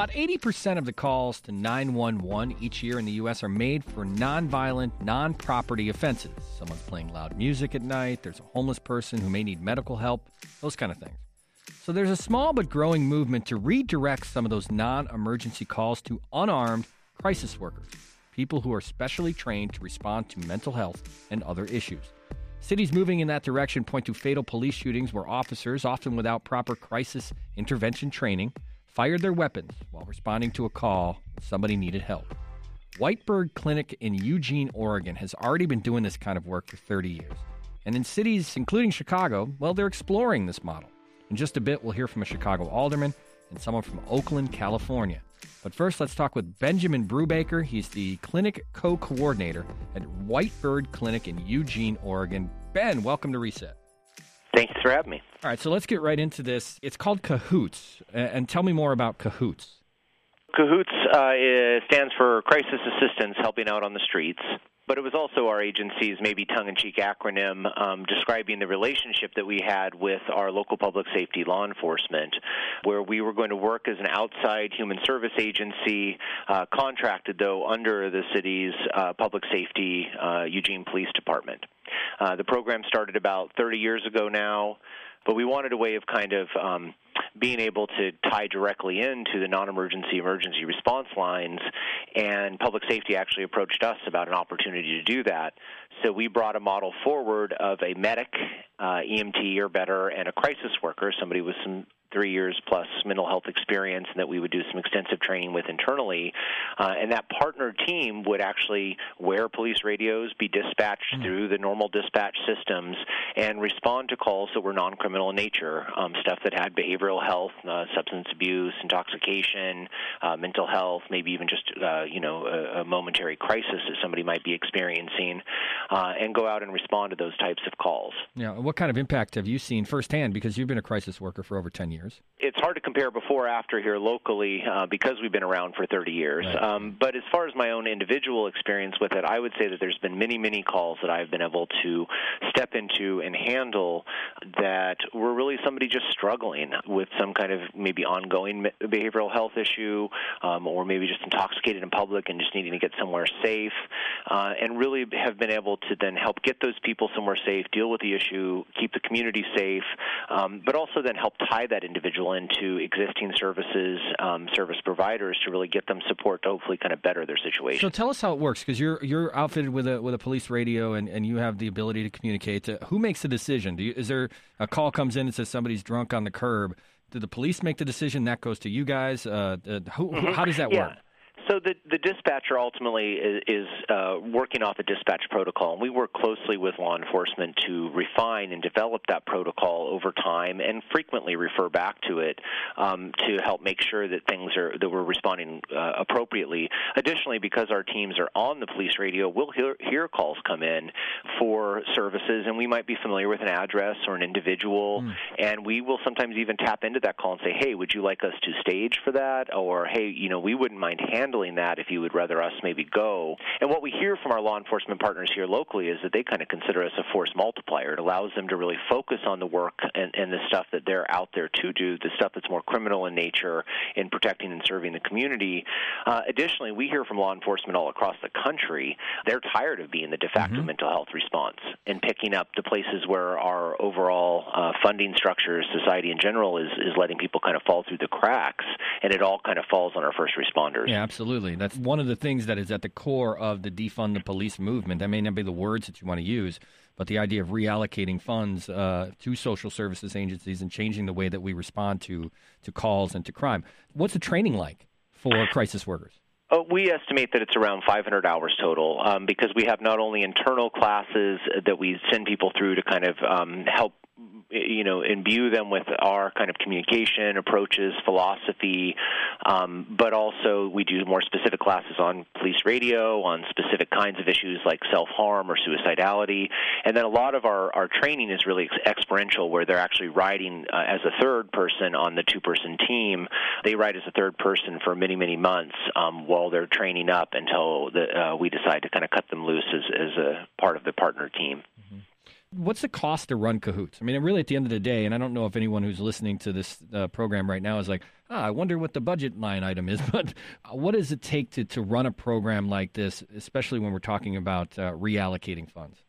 About 80% of the calls to 911 each year in the U.S. are made for nonviolent, non property offenses. Someone's playing loud music at night, there's a homeless person who may need medical help, those kind of things. So there's a small but growing movement to redirect some of those non emergency calls to unarmed crisis workers, people who are specially trained to respond to mental health and other issues. Cities moving in that direction point to fatal police shootings where officers, often without proper crisis intervention training, fired their weapons while responding to a call somebody needed help. Whitebird Clinic in Eugene, Oregon has already been doing this kind of work for 30 years. And in cities, including Chicago, well, they're exploring this model. In just a bit, we'll hear from a Chicago alderman and someone from Oakland, California. But first, let's talk with Benjamin Brubaker. He's the clinic co coordinator at Whitebird Clinic in Eugene, Oregon. Ben, welcome to Reset. Thanks for having me. All right, so let's get right into this. It's called Cahoots, and tell me more about Cahoots. Cahoots uh, stands for Crisis Assistance Helping Out on the Streets. But it was also our agency's maybe tongue in cheek acronym um, describing the relationship that we had with our local public safety law enforcement, where we were going to work as an outside human service agency, uh, contracted though under the city's uh, public safety uh, Eugene Police Department. Uh, the program started about 30 years ago now, but we wanted a way of kind of um, being able to tie directly into the non-emergency emergency response lines and public safety actually approached us about an opportunity to do that. So we brought a model forward of a medic uh, emt or better and a crisis worker somebody with some three years plus mental health experience and that we would do some extensive training with internally. Uh, and that partner team would actually wear police radios, be dispatched mm-hmm. through the normal dispatch systems, and respond to calls that were non criminal in nature, um, stuff that had behavioral health, uh, substance abuse, intoxication, uh, mental health, maybe even just uh, you know a, a, momentary crisis that somebody might be experiencing, uh, and go out and respond to those types of calls. Yeah, what kind of impact have you seen firsthand? Because you've been a crisis worker for over ten years years? It's hard to compare before after here locally uh, because we've been around for 30 years. Right. Um, but as far as my own individual experience with it, I would say that there's been many, many calls that I've been able to step into and handle that were really somebody just struggling with some kind of maybe ongoing behavioral health issue um, or maybe just intoxicated in public and just needing to get somewhere safe uh, and really have been able to then help get those people somewhere safe, deal with the issue, keep the community safe, um, but also then help tie that individual into existing services, um, service providers to really get them support to hopefully kind of better their situation. So tell us how it works because you're you're outfitted with a with a police radio and, and you have the ability to communicate. To, who makes the decision? You, is there a call comes in and says somebody's drunk on the curb? Do the police make the decision? That goes to you guys. Uh, uh, who, mm-hmm. How does that yeah. work? So the the dispatcher ultimately is, is uh, working off a dispatch protocol, and we work closely with law enforcement to refine and develop that protocol over time, and frequently refer back to it um, to help make sure that things are that we're responding uh, appropriately. Additionally, because our teams are on the police radio, we'll hear, hear calls come in for services, and we might be familiar with an address or an individual, mm. and we will sometimes even tap into that call and say, "Hey, would you like us to stage for that?" Or, "Hey, you know, we wouldn't mind handling." Handling that if you would rather us maybe go. And what we hear from our law enforcement partners here locally is that they kind of consider us a force multiplier. It allows them to really focus on the work and, and the stuff that they're out there to do, the stuff that's more criminal in nature in protecting and serving the community. Uh, additionally, we hear from law enforcement all across the country. They're tired of being the de facto mm-hmm. mental health response and picking up the places where our overall uh, funding structure, society in general, is, is letting people kind of fall through the cracks, and it all kind of falls on our first responders. Yeah, absolutely. Absolutely. That's one of the things that is at the core of the defund the police movement. That may not be the words that you want to use, but the idea of reallocating funds uh, to social services agencies and changing the way that we respond to, to calls and to crime. What's the training like for crisis workers? Uh, we estimate that it's around 500 hours total um, because we have not only internal classes that we send people through to kind of um, help you know imbue them with our kind of communication approaches philosophy Um, but also, we do more specific classes on police radio, on specific kinds of issues like self harm or suicidality. And then a lot of our, our training is really experiential, where they're actually riding uh, as a third person on the two person team. They ride as a third person for many, many months um, while they're training up until the, uh, we decide to kind of cut them loose as, as a part of the partner team. What's the cost to run Cahoots? I mean, really, at the end of the day, and I don't know if anyone who's listening to this uh, program right now is like, oh, I wonder what the budget line item is, but what does it take to, to run a program like this, especially when we're talking about uh, reallocating funds?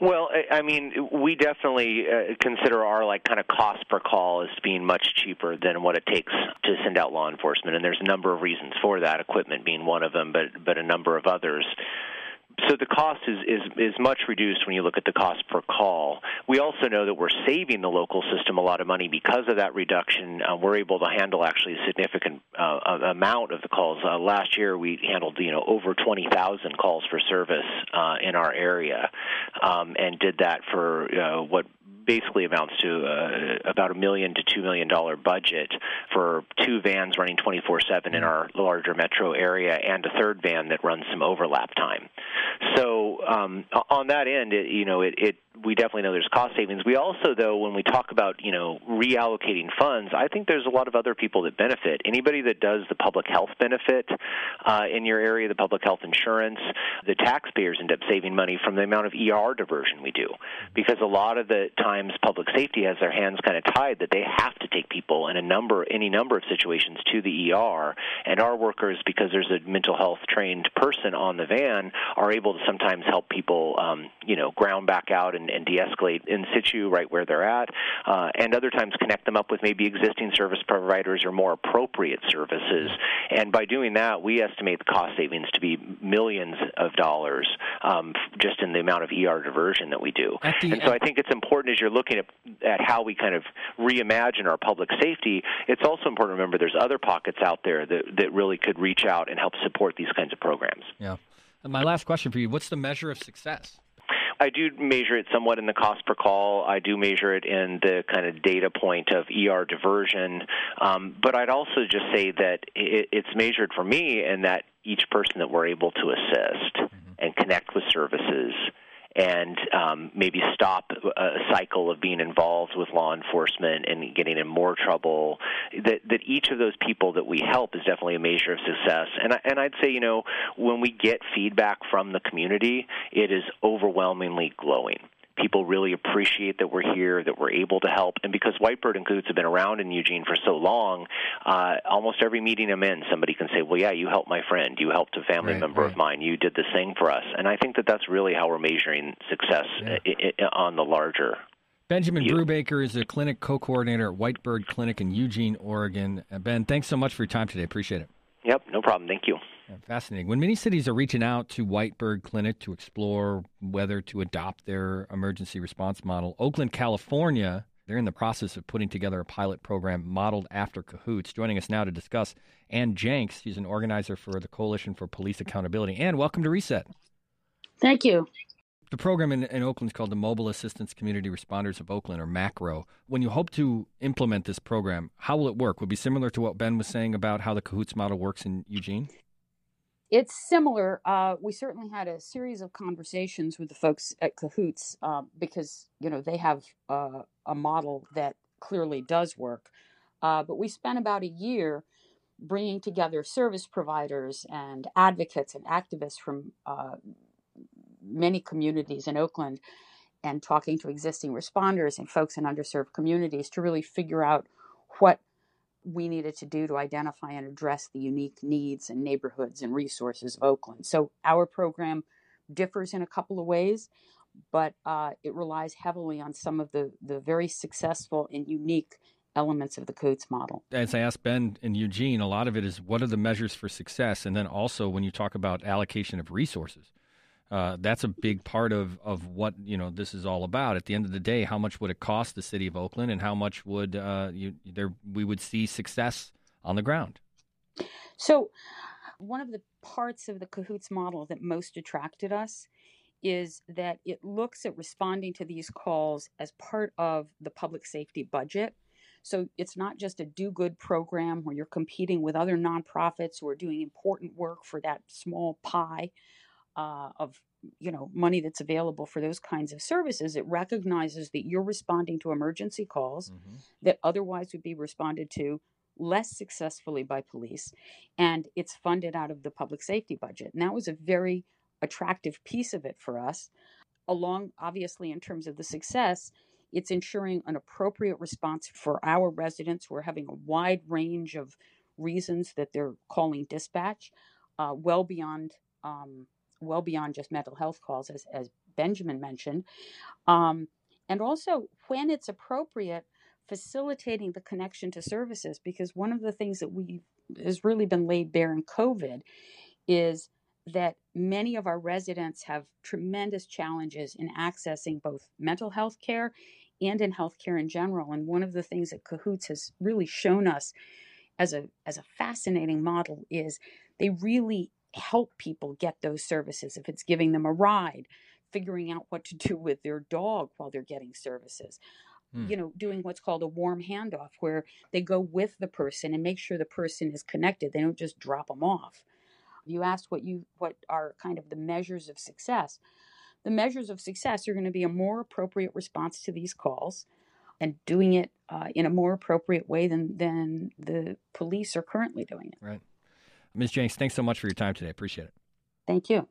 Well, I mean, we definitely uh, consider our like kind of cost per call as being much cheaper than what it takes to send out law enforcement, and there's a number of reasons for that. Equipment being one of them, but but a number of others so the cost is, is is much reduced when you look at the cost per call. We also know that we're saving the local system a lot of money because of that reduction. Uh, we're able to handle actually a significant uh, amount of the calls. Uh, last year, we handled you know over 20,000 calls for service uh, in our area, um, and did that for uh, what basically amounts to uh, about a million to two million dollar budget for two vans running 24/7 in mm. our larger metro area, and a third van that runs some overlap time. So um, on that end, it, you know, it, it we definitely know there's cost savings. We also, though, when we talk about you know reallocating funds, I think there's a lot of other people that benefit. Anybody that does the public health benefit uh, in your area, the public health insurance, the taxpayers end up saving money from the amount of ER diversion we do, because a lot of the times public safety has their hands kind of tied that they have to take people in a number, any number of situations to the ER, and our workers, because there's a mental health trained person on the van, are able to sometimes help people, um, you know, ground back out and and, de-escalate in situ right where they're at, uh, and other times connect them up with maybe existing service providers or more appropriate services. And by doing that, we estimate the cost savings to be millions of dollars um, just in the amount of ER diversion that we do. The, and so I think it's important as you're looking at, at how we kind of reimagine our public safety, it's also important to remember there's other pockets out there that, that really could reach out and help support these kinds of programs. Yeah. And my last question for you what's the measure of success? I do measure it somewhat in the cost per call. I do measure it in the kind of data point of ER diversion. Um, but I'd also just say that it, it's measured for me in that each person that we're able to assist mm-hmm. and connect with services and um, maybe stop a cycle of being involved with law enforcement and getting in more trouble. That that each of those people that we help is definitely a measure of success. And I, and I'd say you know when we get feedback from the community, it is overwhelmingly glowing people really appreciate that we're here, that we're able to help. And because Whitebird and Cahoots have been around in Eugene for so long, uh, almost every meeting I'm in, somebody can say, "Well, yeah, you helped my friend. You helped a family right, member right. of mine. You did this thing for us." And I think that that's really how we're measuring success yeah. I- I- on the larger Benjamin you. Brubaker is a clinic co-coordinator at Whitebird Clinic in Eugene, Oregon. Uh, ben, thanks so much for your time today. Appreciate it. Yep, no problem. Thank you. Fascinating. When many cities are reaching out to Whitebird Clinic to explore whether to adopt their emergency response model, Oakland, California, they're in the process of putting together a pilot program modeled after Cahoots. Joining us now to discuss, Ann Janks. She's an organizer for the Coalition for Police Accountability. Ann, welcome to Reset. Thank you. The program in, in Oakland is called the Mobile Assistance Community Responders of Oakland, or MACRO. When you hope to implement this program, how will it work? Will it be similar to what Ben was saying about how the Cahoots model works in Eugene? It's similar. Uh, we certainly had a series of conversations with the folks at Cahoots uh, because you know they have uh, a model that clearly does work. Uh, but we spent about a year bringing together service providers and advocates and activists from uh, many communities in Oakland and talking to existing responders and folks in underserved communities to really figure out what we needed to do to identify and address the unique needs and neighborhoods and resources of Oakland. So our program differs in a couple of ways, but uh, it relies heavily on some of the, the very successful and unique elements of the Cahoots model. As I asked Ben and Eugene, a lot of it is what are the measures for success? And then also when you talk about allocation of resources. Uh, that's a big part of, of what you know this is all about. At the end of the day, how much would it cost the city of Oakland, and how much would uh, you there we would see success on the ground? So, one of the parts of the Cahoots model that most attracted us is that it looks at responding to these calls as part of the public safety budget. So it's not just a do good program where you're competing with other nonprofits who are doing important work for that small pie uh, of you know money that's available for those kinds of services. It recognizes that you're responding to emergency calls mm-hmm. that otherwise would be responded to less successfully by police, and it's funded out of the public safety budget. And that was a very attractive piece of it for us. Along, obviously, in terms of the success, it's ensuring an appropriate response for our residents who are having a wide range of reasons that they're calling dispatch, uh, well beyond um, well beyond just mental health calls, as as Benjamin mentioned, um, and also when it's appropriate, facilitating the connection to services. Because one of the things that we has really been laid bare in COVID is that many of our residents have tremendous challenges in accessing both mental health care and in healthcare in general. And one of the things that Cahoots has really shown us as a as a fascinating model is they really help people get those services if it's giving them a ride, figuring out what to do with their dog while they're getting services. Mm. You know, doing what's called a warm handoff where they go with the person and make sure the person is connected. They don't just drop them off. You asked what you what are kind of the measures of success the measures of success are going to be a more appropriate response to these calls and doing it uh, in a more appropriate way than, than the police are currently doing it. Right. Ms. Janks, thanks so much for your time today. Appreciate it. Thank you.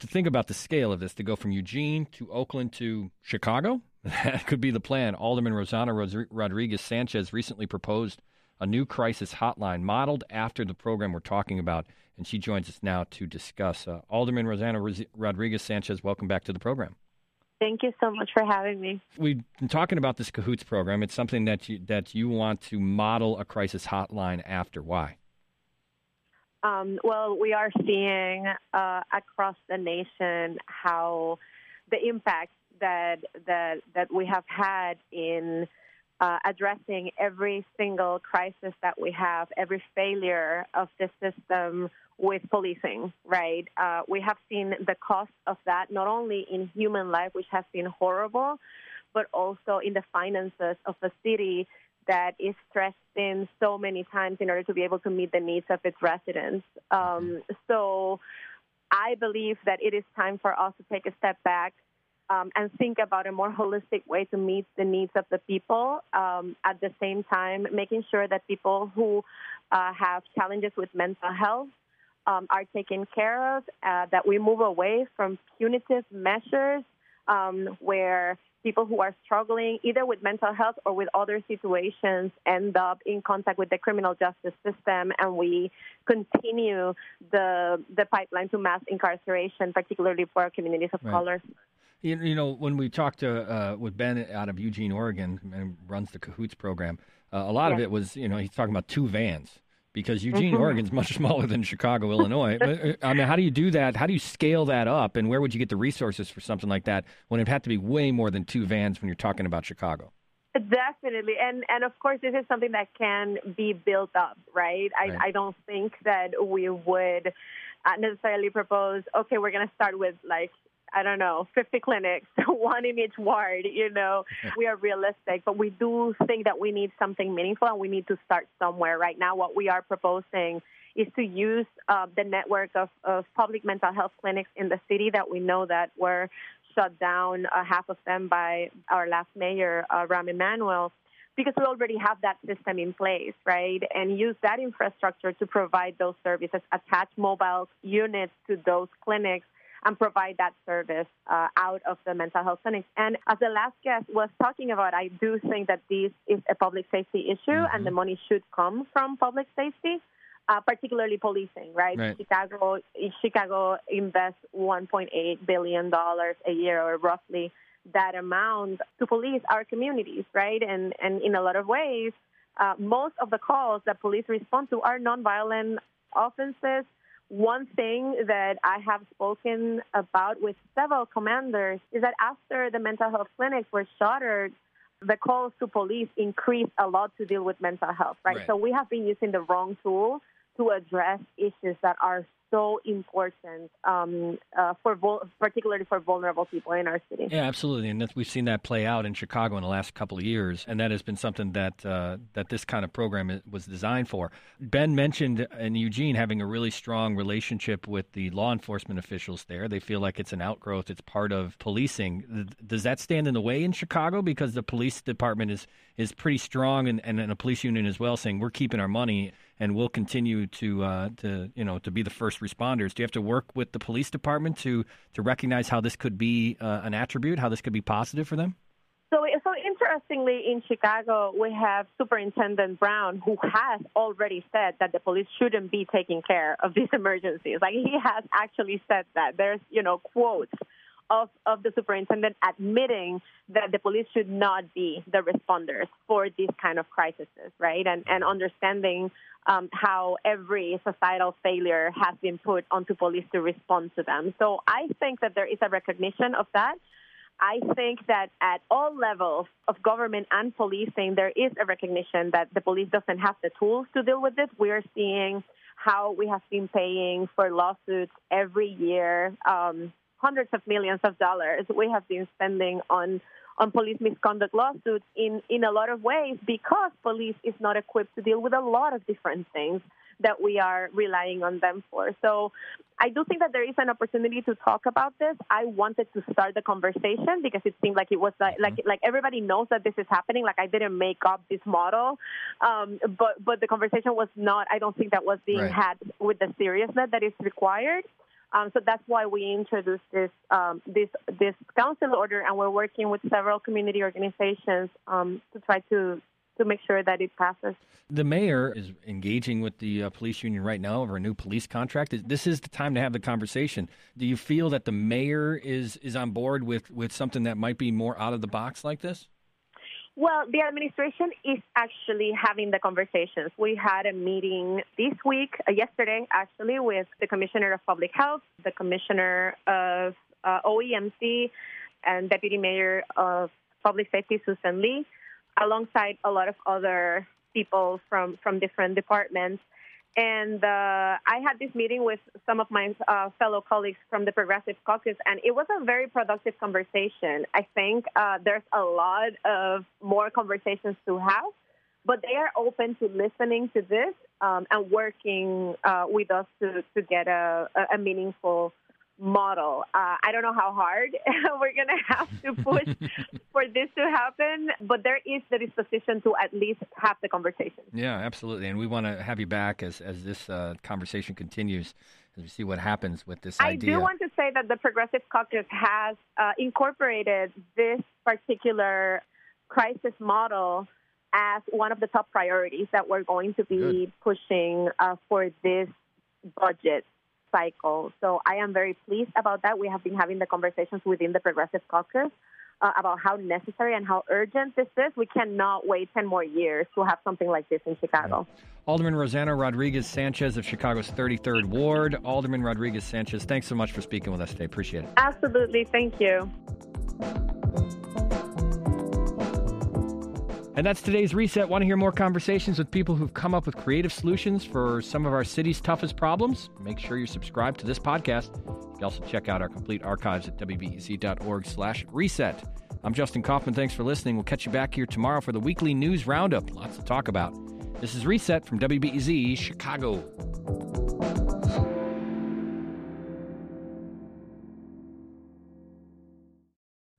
To think about the scale of this, to go from Eugene to Oakland to Chicago, that could be the plan. Alderman Rossana Rodriguez Sanchez recently proposed a new crisis hotline modeled after the program we're talking about and she joins us now to discuss. Uh, Alderman Rossana Rodriguez Sanchez, welcome back to the program. Thank you so much for having me. We've been talking about this Cahoots program. It's something that you that you want to model a crisis hotline after. Why? Um, well, we are seeing uh, across the nation how the impact that that that we have had in uh, addressing every single crisis that we have, every failure of the system with policing, right? Uh, we have seen the cost of that not only in human life, which has been horrible, but also in the finances of the city that is stressed in so many times in order to be able to meet the needs of its residents. Um, so I believe that it is time for us to take a step back um, and think about a more holistic way to meet the needs of the people. Um, at the same time, making sure that people who uh, have challenges with mental health um, are taken care of, uh, that we move away from punitive measures um, where people who are struggling either with mental health or with other situations end up in contact with the criminal justice system and we continue the the pipeline to mass incarceration particularly for communities of right. color. You, you, know when we talked to uh, with Ben out of Eugene Oregon and runs the Cahoots program uh, a lot of it was you know he's talking about two vans because Eugene, mm-hmm. Oregon is much smaller than Chicago, Illinois. but, uh, I mean, how do you do that? How do you scale that up? And where would you get the resources for something like that when it had to be way more than two vans when you're talking about Chicago? Definitely, and and of course, this is something that can be built up, right? I right. I don't think that we would uh, necessarily propose. Okay, we're going to start with like I don't know, 50 clinics, one in each ward, you know, we are realistic, but we do think that we need something meaningful and we need to start somewhere. Right now, what we are proposing is to use uh, the network of, of public mental health clinics in the city that we know that were shut down, uh, half of them by our last mayor, uh, Rahm Emanuel, because we already have that system in place, right? And use that infrastructure to provide those services, attach mobile units to those clinics and provide that service uh, out of the mental health clinics. And as the last guest was talking about, I do think that this is a public safety issue mm-hmm. and the money should come from public safety. Uh, particularly policing, right? right? Chicago, Chicago invests 1.8 billion dollars a year, or roughly that amount, to police our communities, right? And and in a lot of ways, uh, most of the calls that police respond to are nonviolent offenses one thing that I have spoken about with several commanders is that after the mental health clinics were shuttered, the calls to police increased a lot to deal with mental health, right? right? So we have been using the wrong tool to address issues that are so important um, uh, for vul- particularly for vulnerable people in our city. Yeah, absolutely, and we've seen that play out in Chicago in the last couple of years, and that has been something that uh, that this kind of program was designed for. Ben mentioned in Eugene having a really strong relationship with the law enforcement officials there. They feel like it's an outgrowth; it's part of policing. Does that stand in the way in Chicago because the police department is is pretty strong, and, and a police union as well, saying we're keeping our money and we'll continue to uh, to you know to be the first responders. Do you have to work with the police department to to recognize how this could be uh, an attribute, how this could be positive for them? So, so interestingly, in Chicago, we have Superintendent Brown, who has already said that the police shouldn't be taking care of these emergencies. Like he has actually said that. There's, you know, quotes of, of the superintendent admitting that the police should not be the responders for these kind of crises, right? And, and understanding um, how every societal failure has been put onto police to respond to them. So I think that there is a recognition of that. I think that at all levels of government and policing, there is a recognition that the police doesn't have the tools to deal with this. We are seeing how we have been paying for lawsuits every year. Um, hundreds of millions of dollars we have been spending on on police misconduct lawsuits in, in a lot of ways because police is not equipped to deal with a lot of different things that we are relying on them for. So I do think that there is an opportunity to talk about this. I wanted to start the conversation because it seemed like it was like like, like everybody knows that this is happening. Like I didn't make up this model, um, but but the conversation was not. I don't think that was being right. had with the seriousness that is required. Um, so that's why we introduced this um, this this council order, and we're working with several community organizations um, to try to to make sure that it passes. The mayor is engaging with the uh, police union right now over a new police contract. This is the time to have the conversation. Do you feel that the mayor is is on board with with something that might be more out of the box like this? Well, the administration is actually having the conversations. We had a meeting this week, uh, yesterday actually, with the Commissioner of Public Health, the Commissioner of uh, OEMC, and Deputy Mayor of Public Safety, Susan Lee, alongside a lot of other people from, from different departments. And uh, I had this meeting with some of my uh, fellow colleagues from the Progressive Caucus, and it was a very productive conversation. I think uh, there's a lot of more conversations to have, but they are open to listening to this um, and working uh, with us to, to get a, a meaningful model. Uh, I don't know how hard we're going to have to push for this to happen, but there is the disposition to at least have the conversation. Yeah, absolutely. And we want to have you back as, as this uh, conversation continues as we see what happens with this I idea. I do want to say that the Progressive Caucus has uh, incorporated this particular crisis model as one of the top priorities that we're going to be Good. pushing uh, for this budget cycle. So I am very pleased about that. We have been having the conversations within the Progressive Caucus uh, about how necessary and how urgent this is. We cannot wait 10 more years to have something like this in Chicago. Alderman Rossana Rodriguez Sanchez of Chicago's 33rd Ward. Alderman Rodriguez Sanchez, thanks so much for speaking with us today. Appreciate it. Absolutely. Thank you. And that's today's reset. Want to hear more conversations with people who've come up with creative solutions for some of our city's toughest problems? Make sure you're subscribed to this podcast. You can also check out our complete archives at wbez.org slash reset. I'm Justin Kaufmann. Thanks for listening. We'll catch you back here tomorrow for the weekly news roundup. Lots to talk about. This is Reset from WBEZ Chicago.